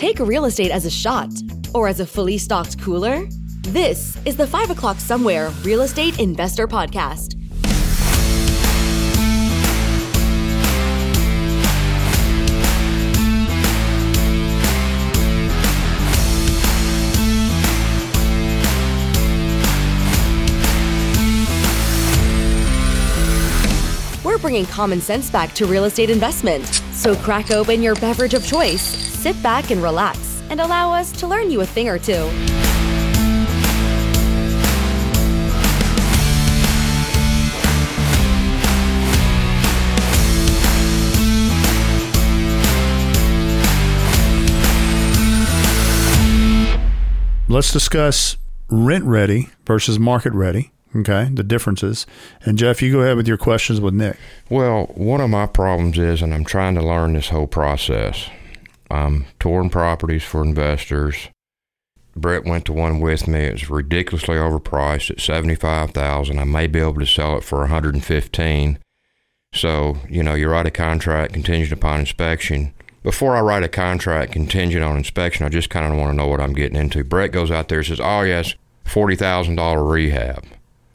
Take real estate as a shot or as a fully stocked cooler? This is the 5 o'clock somewhere real estate investor podcast. We're bringing common sense back to real estate investment. So crack open your beverage of choice, sit back and relax, and allow us to learn you a thing or two. Let's discuss rent ready versus market ready. Okay, the differences. And Jeff, you go ahead with your questions with Nick. Well, one of my problems is, and I'm trying to learn this whole process. I'm touring properties for investors. Brett went to one with me. It's ridiculously overpriced at seventy-five thousand. I may be able to sell it for one hundred and fifteen. So you know, you write a contract contingent upon inspection. Before I write a contract contingent on inspection, I just kind of want to know what I'm getting into. Brett goes out there and says, "Oh yes, forty thousand dollar rehab."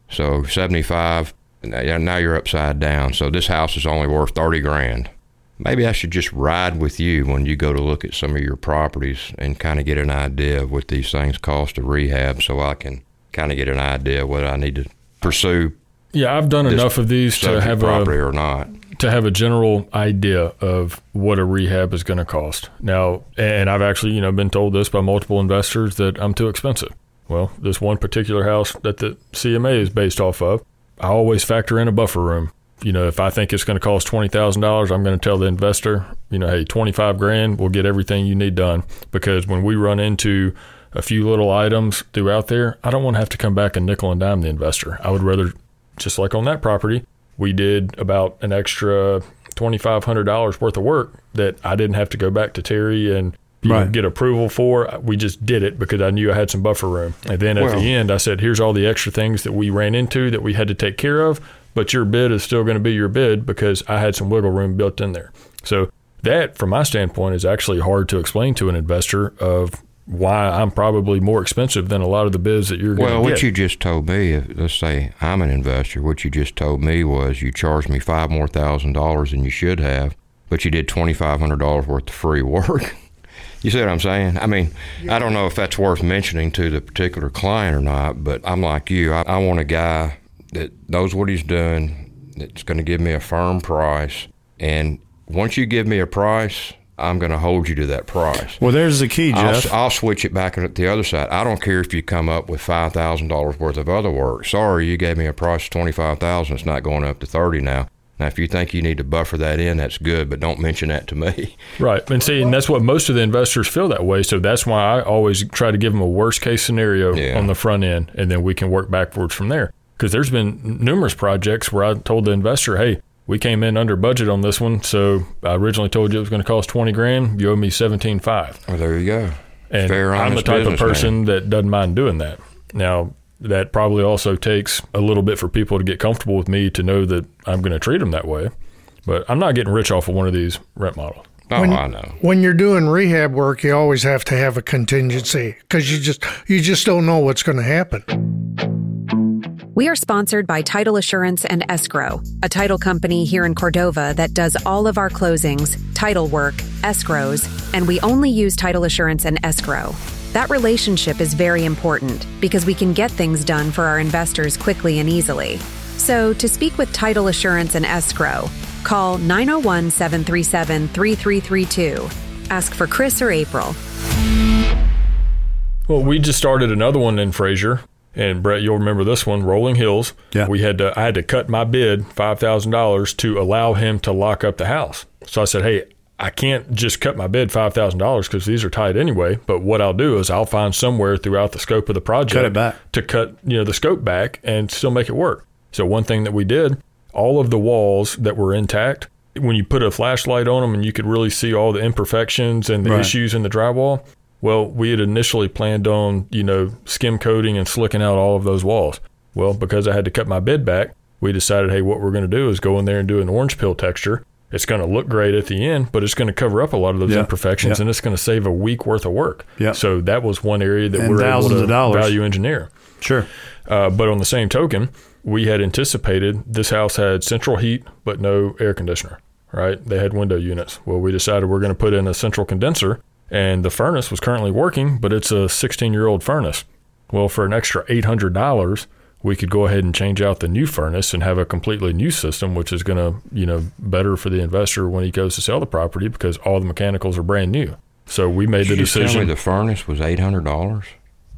So 75, now you're upside down. So this house is only worth 30 grand. Maybe I should just ride with you when you go to look at some of your properties and kind of get an idea of what these things cost to rehab so I can kind of get an idea of what I need to pursue. Yeah, I've done enough of these to have property a, or not. To have a general idea of what a rehab is going to cost. Now, and I've actually, you know, been told this by multiple investors that I'm too expensive. Well, this one particular house that the CMA is based off of, I always factor in a buffer room. You know, if I think it's going to cost twenty thousand dollars, I'm going to tell the investor, you know, hey, twenty five grand, we'll get everything you need done. Because when we run into a few little items throughout there, I don't want to have to come back and nickel and dime the investor. I would rather, just like on that property, we did about an extra twenty five hundred dollars worth of work that I didn't have to go back to Terry and you right. know, get approval for. We just did it because I knew I had some buffer room. And then at well, the end, I said, here's all the extra things that we ran into that we had to take care of, but your bid is still going to be your bid because I had some wiggle room built in there. So that, from my standpoint, is actually hard to explain to an investor of why I'm probably more expensive than a lot of the bids that you're going well, to get. what you just told me, if, let's say I'm an investor, what you just told me was you charged me five more thousand dollars than you should have, but you did $2,500 worth of free work. You see what I'm saying? I mean, I don't know if that's worth mentioning to the particular client or not, but I'm like you. I, I want a guy that knows what he's doing, that's going to give me a firm price. And once you give me a price, I'm going to hold you to that price. Well, there's the key, Jeff. I'll, I'll switch it back at the other side. I don't care if you come up with five thousand dollars worth of other work. Sorry, you gave me a price of twenty five thousand. It's not going up to thirty now. Now, if you think you need to buffer that in, that's good, but don't mention that to me. Right. And see, and that's what most of the investors feel that way. So that's why I always try to give them a worst case scenario yeah. on the front end, and then we can work backwards from there. Because there's been numerous projects where I told the investor, hey, we came in under budget on this one. So I originally told you it was going to cost 20 grand. You owe me 17.5. Well, there you go. And Fair, I'm the type of person man. that doesn't mind doing that. Now, that probably also takes a little bit for people to get comfortable with me to know that I'm going to treat them that way. But I'm not getting rich off of one of these rent models. Oh, when, I know. When you're doing rehab work, you always have to have a contingency because you just you just don't know what's going to happen. We are sponsored by Title Assurance and Escrow, a title company here in Cordova that does all of our closings, title work, escrows, and we only use Title Assurance and Escrow. That relationship is very important because we can get things done for our investors quickly and easily. So, to speak with Title Assurance and Escrow, call 901 737 3332. Ask for Chris or April. Well, we just started another one in Frayser, And Brett, you'll remember this one, Rolling Hills. Yeah. We had to I had to cut my bid five thousand dollars to allow him to lock up the house. So I said, Hey, I can't just cut my bid five thousand dollars because these are tight anyway. But what I'll do is I'll find somewhere throughout the scope of the project cut to cut you know the scope back and still make it work. So one thing that we did, all of the walls that were intact, when you put a flashlight on them and you could really see all the imperfections and the right. issues in the drywall. Well, we had initially planned on you know skim coating and slicking out all of those walls. Well, because I had to cut my bid back, we decided, hey, what we're going to do is go in there and do an orange peel texture It's going to look great at the end, but it's going to cover up a lot of those Yeah. imperfections, Yeah. and it's going to save a week worth of work. Yeah. So that was one area that And we're able to dollars. value engineer. Sure. Uh, but on the same token, we had anticipated this house had central heat but no air conditioner, right? They had window units. Well, we decided we're going to put in a central condenser, and the furnace was currently working, but it's a 16 year old furnace. Well, for an extra $800, we could go ahead and change out the new furnace and have a completely new system, which is going to, you know, better for the investor when he goes to sell the property because all the mechanicals are brand new. So we made the Did me decision. the furnace was eight hundred dollars?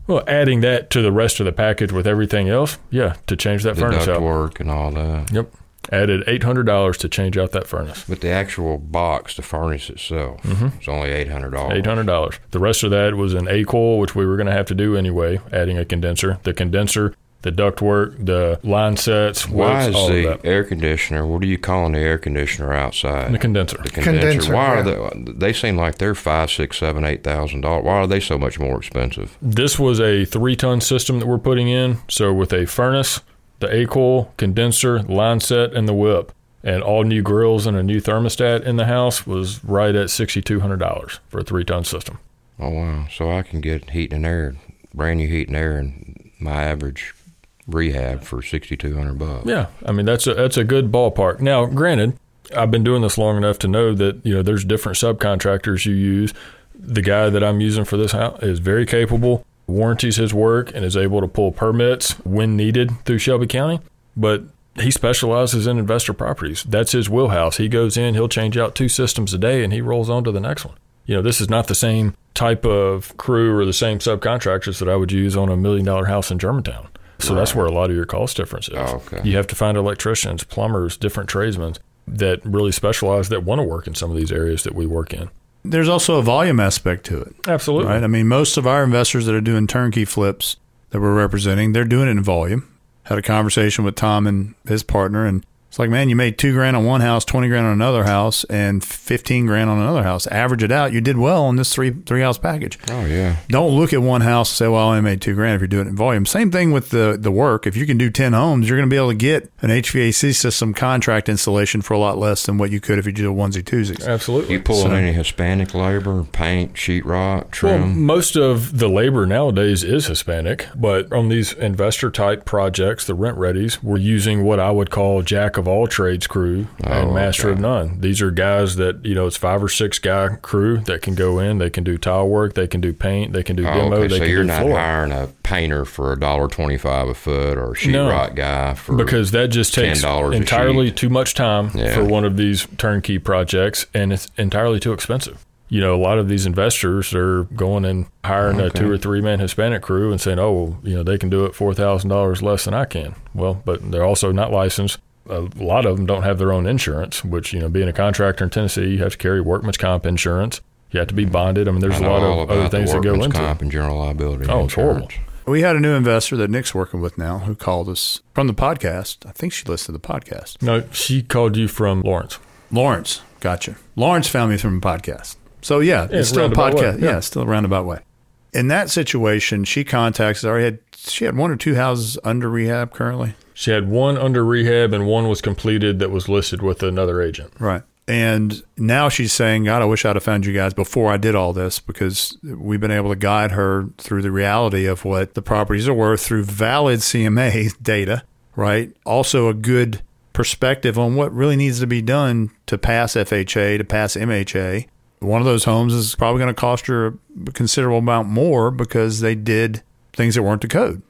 well, adding that to the rest of the package with everything else, yeah, to change that The furnace out. ductwork and all that. Yep. Added eight hundred dollars to change out that furnace. But the actual box, the furnace itself, is only eight hundred dollars. Mm-hmm. Eight hundred dollars. The rest of that was an A coil, which we were going to have to do anyway, adding a condenser. The condenser, the ductwork, the line sets, Why whips, is all the of that. air conditioner? What are you calling the air conditioner outside? The condenser. The condenser. Condenser, Why are yeah. they? They seem like they're five, six, seven, eight thousand dollars. Why are they so much more expensive? This was a three-ton system that we're putting in. So with a furnace, the A coil, condenser, line set, and the whip, and all new grills and a new thermostat in the house was right at sixty-two hundred dollars for a three-ton system. Oh wow! So I can get heat and air, brand new heat and air, and my average rehab for sixty two hundred bucks. Yeah, I mean that's a that's a good ballpark. Now, granted, I've been doing this long enough to know that you know there's different subcontractors you use. The guy that I'm using for this house is very capable, warranties his work, and is able to pull permits when needed through Shelby County. But he specializes in investor properties. That's his wheelhouse. He goes in, he'll change out two systems a day, and he rolls on to the next one. You know, this is not the same type of crew or the same subcontractors that I would use on a million dollar house in Germantown. So that's where a lot of your cost difference is. Oh, okay. You have to find electricians, plumbers, different tradesmen that really specialize that want to work in some of these areas that we work in. There's also a volume aspect to it. Absolutely. Right. I mean, most of our investors that are doing turnkey flips that we're representing, they're doing it in volume. Had a conversation with Tom and his partner, and it's like, man, you made two grand on one house, twenty grand on another house, and fifteen grand on another house. Average it out, you did well on this three three house package. Oh yeah. Don't look at one house and say, well, I only made two grand if you're doing it in volume. Same thing with the, the work. If you can do 10 homes, you're going to be able to get an HVAC system contract installation for a lot less than what you could if you do a onesie twosies. Absolutely. You pulling So- any Hispanic labor, paint, sheetrock, Well, trim? most of the labor nowadays is Hispanic, but on these investor type projects, the rent readies, we're using what I would call jack of all trades crew and Oh, master of none. These are guys that, you know, it's five or six guy crew that can go in, they can do tile work, they can do paint, they can do Oh, demo, okay, they so can you're do not floor. hiring a painter for a dollar twenty-five a foot or a No. sheetrock guy for because that just takes entirely too much time Yeah. for one of these turnkey projects and it's entirely too expensive. You know a lot of these investors are going and hiring a two or three man hispanic crew and saying oh well, you know they can do it $4000 less than i can. Well but they're also not licensed a lot of them don't have their own insurance which you know being a contractor in tennessee you have to carry workman's comp insurance you have to be bonded i mean there's I a lot of other things that go workman's into comp it and general liability. Oh, it's horrible. We had a new investor that Nick's working with now who called us from the podcast. I think she listened to the podcast. no she called you from lawrence Lawrence, gotcha. Lawrence found me from a podcast. So yeah, Yeah, it's still a podcast. yeah. Yeah. it's still a roundabout way. In that situation, she contacts. Already had she had one or two houses under rehab currently. She had one under rehab and one was completed that was listed with another agent. Right. And now she's saying, God, I wish I'd have found you guys before I did all this because we've been able to guide her through the reality of what the properties are worth through valid CMA data, right? Also, a good perspective on what really needs to be done to pass FHA, to pass MHA. One of those homes is probably going to cost you a considerable amount more because they did things that weren't the code.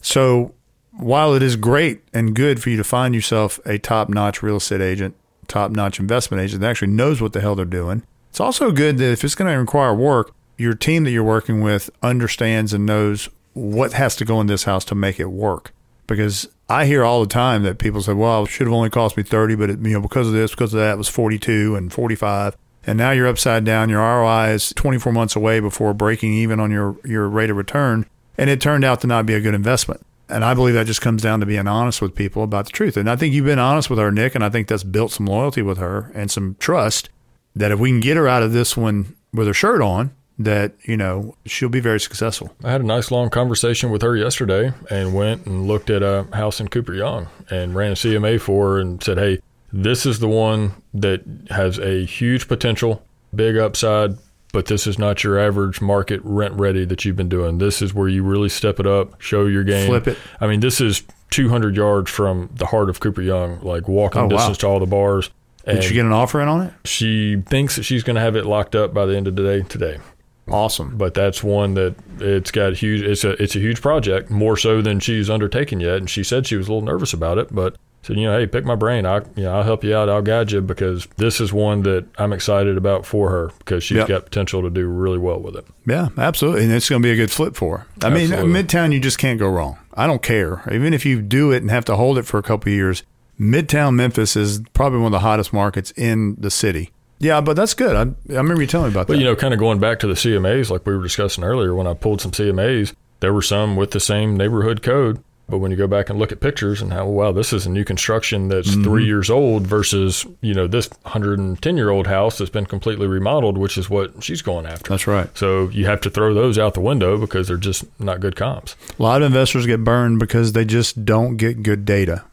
So while it is great and good for you to find yourself a top notch real estate agent, top notch investment agent that actually knows what the hell they're doing, it's also good that if it's going to require work, your team that you're working with understands and knows what has to go in this house to make it work. Because I hear all the time that people say, well, it should have only cost me 30, but it, you know, because of this, because of that, it was 42 and 45. And now you're upside down. Your ROI is 24 months away before breaking even on your, your rate of return. And it turned out to not be a good investment. And I believe that just comes down to being honest with people about the truth. And I think you've been honest with her, Nick, and I think that's built some loyalty with her and some trust that if we can get her out of this one with her shirt on, that, you know, she'll be very successful. I had a nice long conversation with her yesterday and went and looked at a house in Cooper Young and ran a CMA for her and said, hey, This is the one that has a huge potential, big upside, but this is not your average market rent ready that you've been doing. This is where you really step it up, show your game. Flip it. I mean, this is 200 yards from the heart of Cooper Young, like walking Oh, wow. distance to all the bars. Did she get an offer in on it? she thinks that she's going to have it locked up by the end of the day today. Awesome. But that's one that it's got huge. It's a it's a huge project, more so than she's undertaken yet. And she said she was a little nervous about it, but said, you know, hey, pick my brain. I you know I'll help you out. I'll guide you because this is one that I'm excited about for her because she's Yep. got potential to do really well with it. Yeah, absolutely. And it's going to be a good flip for her. I mean, Midtown, you just can't go wrong. I don't care. Even if you do it and have to hold it for a couple of years, Midtown Memphis is probably one of the hottest markets in the city. Yeah, but that's good. I, I remember you telling me about But that. you know, kind of going back to the CMAs, like we were discussing earlier, when I pulled some CMAs, there were some with the same neighborhood code. But when you go back and look at pictures and how, wow, this is a new construction that's Mm-hmm. three years old versus, you know, this 110 year old house that's been completely remodeled, which is what she's going after. That's right. So you have to throw those out the window because they're just not good comps. A lot of investors get burned because they just don't get good data.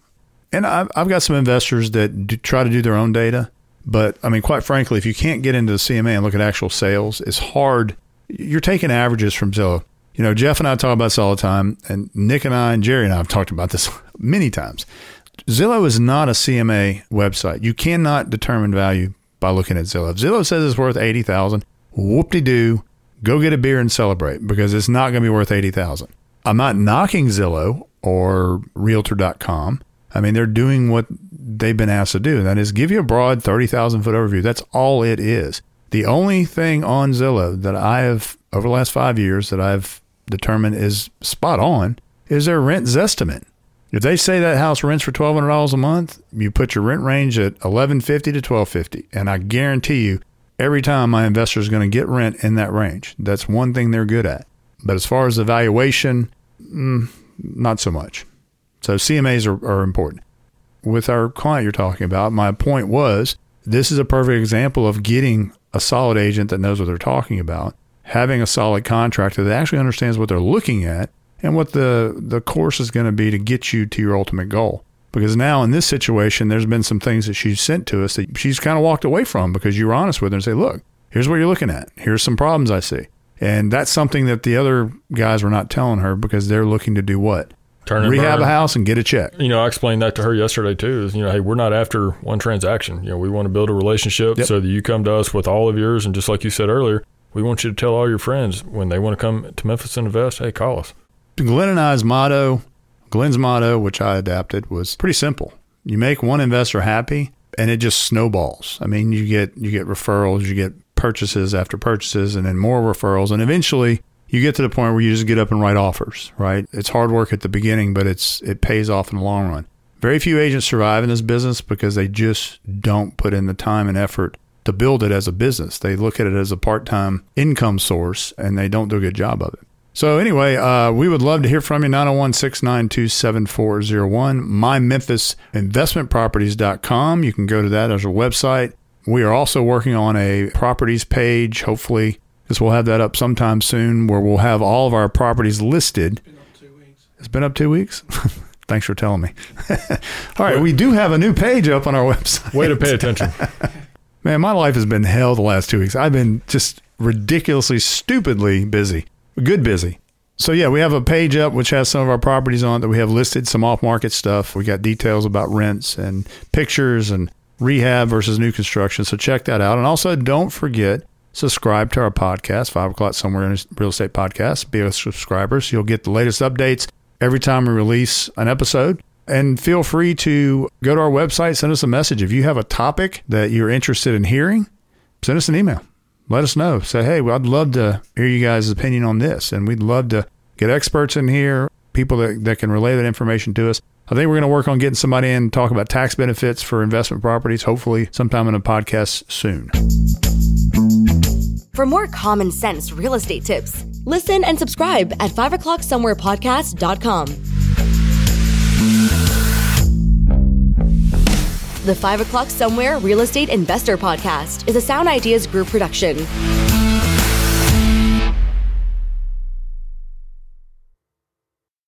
And I've, I've got some investors that do, try to do their own data. But I mean, quite frankly, if you can't get into the CMA and look at actual sales, it's hard. You're taking averages from Zillow. You know, Jeff and I talk about this all the time, and Nick and I and Jerry and I have talked about this many times. Zillow is not a CMA website. You cannot determine value by looking at Zillow. If Zillow says it's worth eighty thousand, whoop de doo, go get a beer and celebrate because it's not going to be worth eighty thousand. I'm not knocking Zillow or Realtor.com. I mean, they're doing what they've been asked to do, that is give you a broad thirty thousand foot overview. That's all it is. The only thing on Zillow that I have over the last five years that I've determined is spot on is their rent estimate. If they say that house rents for twelve hundred dollars a month, you put your rent range at eleven fifty to twelve fifty, and I guarantee you, every time my investor is going to get rent in that range. That's one thing they're good at. But as far as the valuation, mm, not so much. So CMAs are, are important. With our client you're talking about, my point was this is a perfect example of getting a solid agent that knows what they're talking about, having a solid contractor that actually understands what they're looking at and what the, the course is going to be to get you to your ultimate goal. Because now in this situation, there's been some things that she's sent to us that she's kind of walked away from because you were honest with her and say, look, here's what you're looking at. Here's some problems I see. And that's something that the other guys were not telling her because they're looking to do what? Turn Rehab burn. a house and get a check. you know, I explained that to her yesterday too. Is you know, hey, we're not after one transaction. You know, we want to build a relationship Yep. so that you come to us with all of yours, and just like you said earlier, we want you to tell all your friends when they want to come to Memphis and invest. Hey, call us. Glenn and I's motto, Glenn's motto, which I adapted, was pretty simple. You make one investor happy and it just snowballs. I mean, you get you get referrals, you get purchases after purchases and then more referrals and eventually you get to the point where you just get up and write offers, right? It's hard work at the beginning, but it's it pays off in the long run. Very few agents survive in this business because they just don't put in the time and effort to build it as a business. They look at it as a part-time income source and they don't do a good job of it. So anyway, uh, we would love to hear from you. 901-692-7401. MyMemphisInvestmentProperties.com. You can go to that as a website. We are also working on a properties page. Hopefully, because we'll have that up sometime soon where we'll have all of our properties listed. It's been up two weeks. Thanks for telling me. all right, we do have a new page up on our website. Way to pay attention. Man, my life has been hell the last two weeks. I've been just ridiculously, stupidly busy. Good busy. So yeah, we have a page up which has some of our properties on it that we have listed, some off-market stuff. We got details about rents and pictures and rehab versus new construction. So check that out. And also, don't forget subscribe to our podcast, Five O'clock Somewhere in Real Estate Podcast. Be a subscriber so you'll get the latest updates every time we release an episode. And feel free to go to our website, send us a message. If you have a topic that you're interested in hearing, send us an email. Let us know. Say, hey, well, I'd love to hear you guys' opinion on this. And we'd love to get experts in here, people that, that can relay that information to us. I think we're going to work on getting somebody in talk about tax benefits for investment properties, hopefully sometime in a podcast soon. For more common sense real estate tips, listen and subscribe at 5o'clocksomewherepodcast.com. The 5 O'Clock Somewhere Real Estate Investor Podcast is a Sound Ideas Group production.